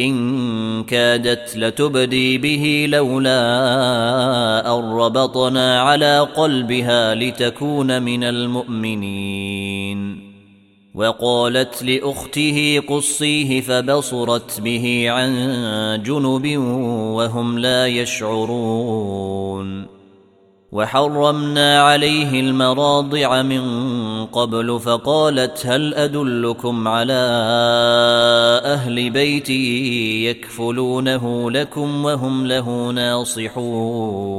إن كادت لتبدي به لولا أن ربطنا على قلبها لتكون من المؤمنين. وقالت لأخته قصيه فبصرت به عن جنب وهم لا يشعرون. وحرمنا عليه المراضع من قبل فقالت هل أدلكم على أهل بيت يكفلونه لكم وهم له ناصحون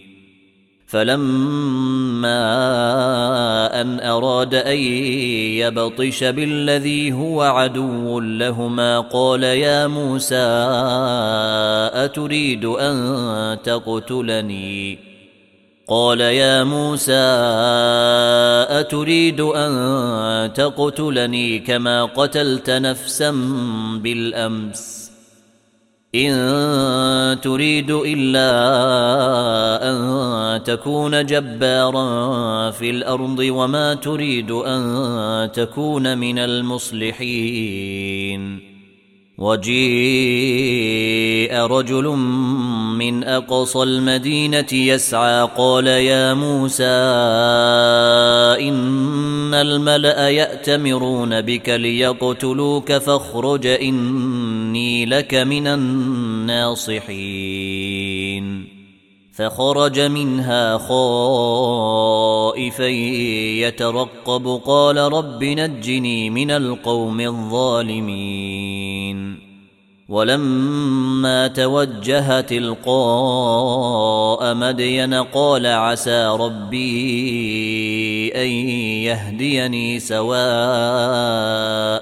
فلما أن أراد أن يبطش بالذي هو عدو لهما قال يا موسى أتريد أن تقتلني؟ قال يا موسى أتريد أن تقتلني كما قتلت نفسا بالأمس. إن تريد إلا أن تكون جبارا في الأرض وما تريد أن تكون من المصلحين. وجيء رجل من أقصى المدينة يسعى قال يا موسى إن الملأ يأتمرون بك ليقتلوك فاخرج إني لك من الناصحين. فخرج منها خائفا يترقب قال رب نجني من القوم الظالمين. ولما توجه تلقاء مدين قال عسى ربي أن يهديني سواء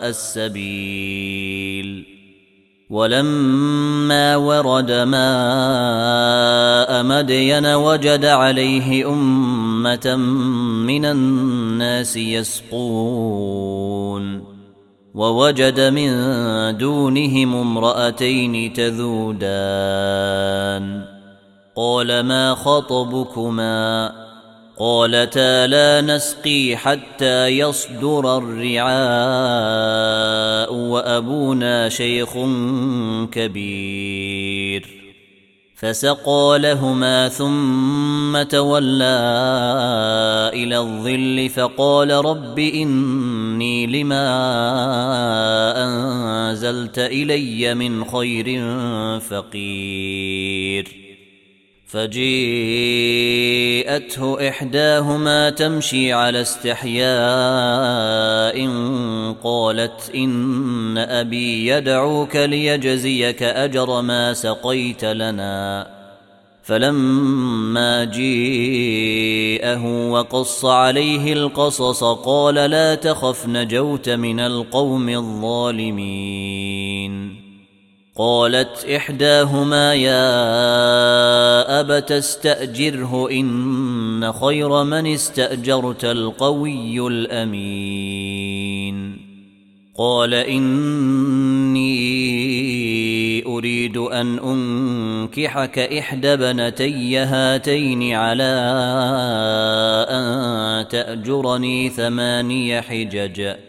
السبيل. ولما ورد ماء مدين وجد عليه أمة من الناس يسقون ووجد من دونهم امرأتين تذودان قال ما خطبكما قالتا لا نسقي حتى يصدر الرعاء وأبونا شيخ كبير. فسقى لهما ثم تولى إلى الظل فقال رب إني لما أنزلت إلي من خير فقير. فجيءته إحداهما تمشي على استحياء قالت إن أبي يدعوك ليجزيك أجر ما سقيت لنا. فلما جيءه وقص عليه القصص قال لا تخف نجوت من القوم الظالمين. قالت إحداهما يا أبت استأجره إن خير من استأجرت القوي الأمين. قال إني أريد أن أنكحك إحدى بنتي هاتين على أن تأجرني ثماني حجج.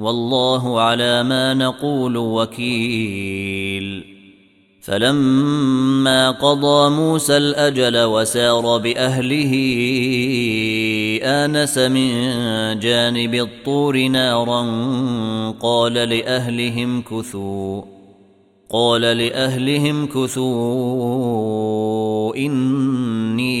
والله على ما نقول وكيل. فلما قضى موسى الأجل وسار بأهله آنس من جانب الطور نارا قال لأهلهم كثوا قال لأهلهم كثوا إني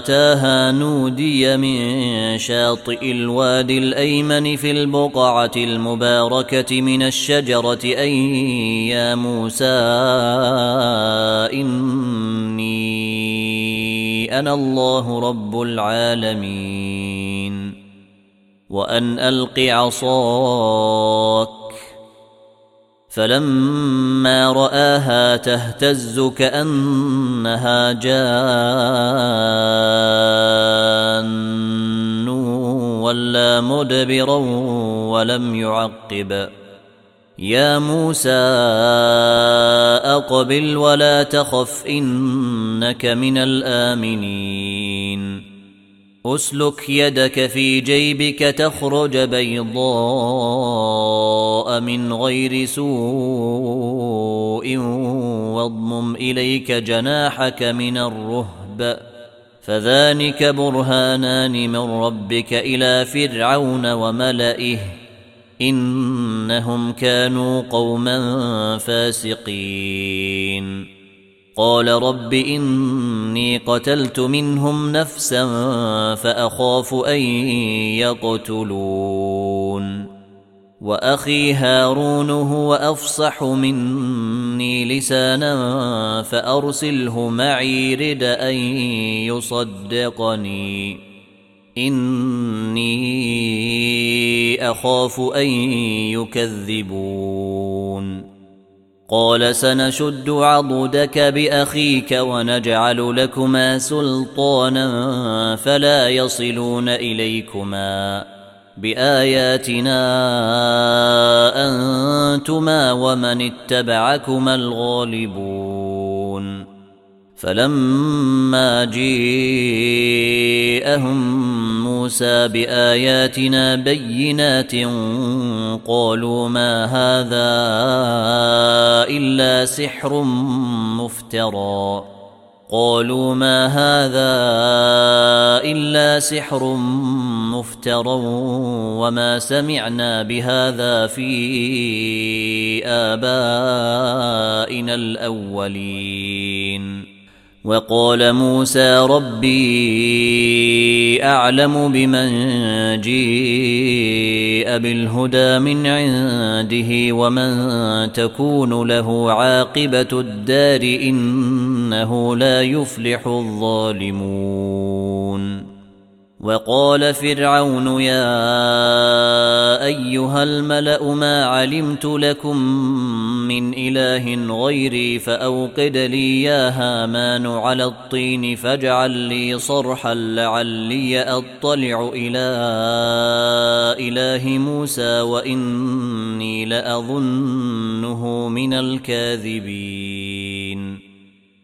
أتاها نودي من شاطئ الوادي الأيمن في البقعة المباركة من الشجرة أن يا موسى إني أنا الله رب العالمين. وأن ألق عصاك فلما رآها تهتز كأنها جان ولا مدبرا ولم يعقب. يا موسى أقبل ولا تخف إنك من الآمنين. أسلك يدك في جيبك تخرج من غير سوء واضمم اليك جناحك من الرهب فذلك برهانان من ربك إلى فرعون وملئه انهم كانوا قوما فاسقين قال رب اني قتلت منهم نفسا فاخاف ان يقتلون وأخي هارون هو أفصح مني لسانا فأرسله معي رد أن يصدقني. إني أخاف أن يكذبون. قال سنشد عضدك بأخيك ونجعل لكما سلطانا فلا يصلون إليكما. بآياتنا أنتما ومن اتبعكما الغالبون. فلما جيءهم موسى بآياتنا بينات قالوا ما هذا إلا سحر مفترى. قالوا ما هذا إلا سحر مفترى وما سمعنا بهذا في آبائنا الأولين. وقال موسى ربي أعلم بمن جيء بالهدى من عنده ومن تكون له عاقبة الدار إنه لا يفلح الظالمون. وقال فرعون يا أيها الملأ ما علمت لكم من إله غيري فأوقد لي يا هامان على الطين فاجعل لي صرحا لعلي أطلع إلى إله موسى وإني لأظنه من الكاذبين.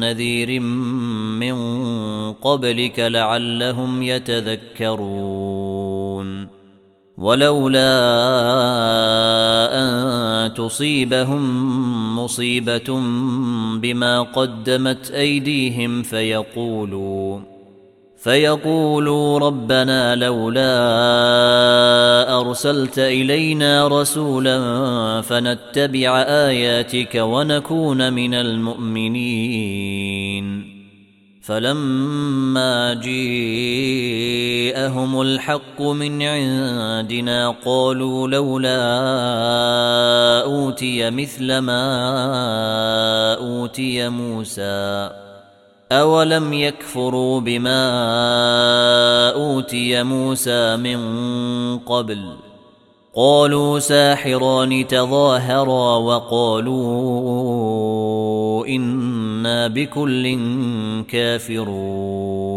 نذير من قبلك لعلهم يتذكرون. ولولا أن تصيبهم مصيبة بما قدمت أيديهم فيقولوا فيقولوا ربنا لولا أرسلت إلينا رسولا فنتبع آياتك ونكون من المؤمنين. فلما جيءهم الحق من عندنا قالوا لولا أوتي مثل ما أوتي موسى. أولم يكفروا بما أوتي موسى من قبل قالوا ساحران تظاهرا وقالوا إنا بكل كافرون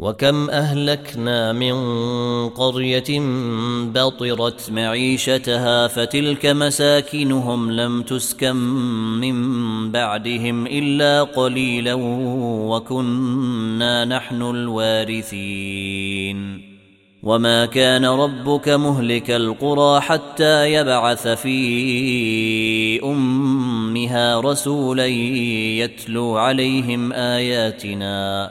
وكم أهلكنا من قرية بطرت معيشتها فتلك مساكنهم لم تسكن من بعدهم إلا قليلا وكنا نحن الوارثين. وما كان ربك مهلك القرى حتى يبعث في أمها رسولا يتلو عليهم آياتنا.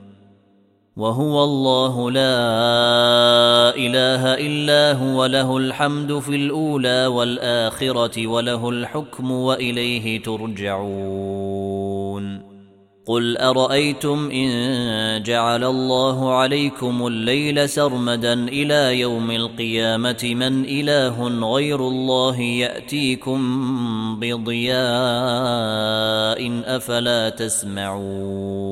وهو الله لا إله إلا هو له الحمد في الأولى والآخرة وله الحكم وإليه ترجعون. قل أرأيتم إن جعل الله عليكم الليل سرمدا إلى يوم القيامة من إله غير الله يأتيكم بضياء أفلا تسمعون.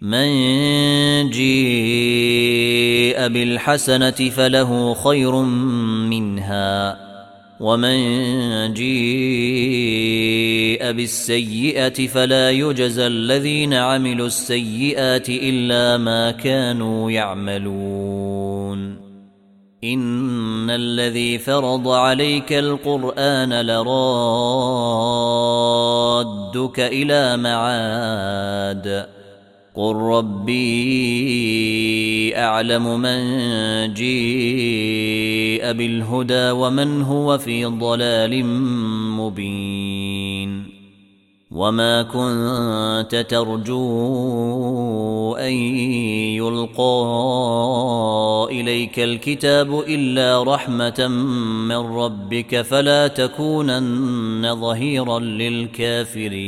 من جيء بالحسنة فله خير منها ومن جيء بالسيئة فلا يجزى الذين عملوا السيئات إلا ما كانوا يعملون. إن الذي فرض عليك القرآن لرادك إلى معاد قل ربي اعلم من جيء بالهدى ومن هو في ضلال مبين وما كنت ترجو ان يلقى اليك الكتاب الا رحمه من ربك فلا تكونن ظهيرا للكافرين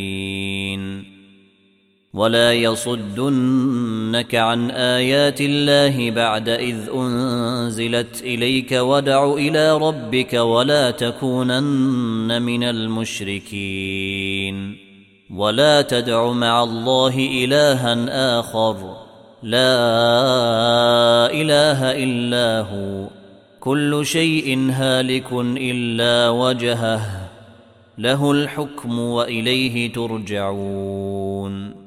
ولا يصدنك عن آيات الله بعد إذ أنزلت إليك ودع إلى ربك ولا تكونن من المشركين. ولا تدع مع الله إلها آخر. لا إله إلا هو. كل شيء هالك إلا وجهه. له الحكم وإليه ترجعون.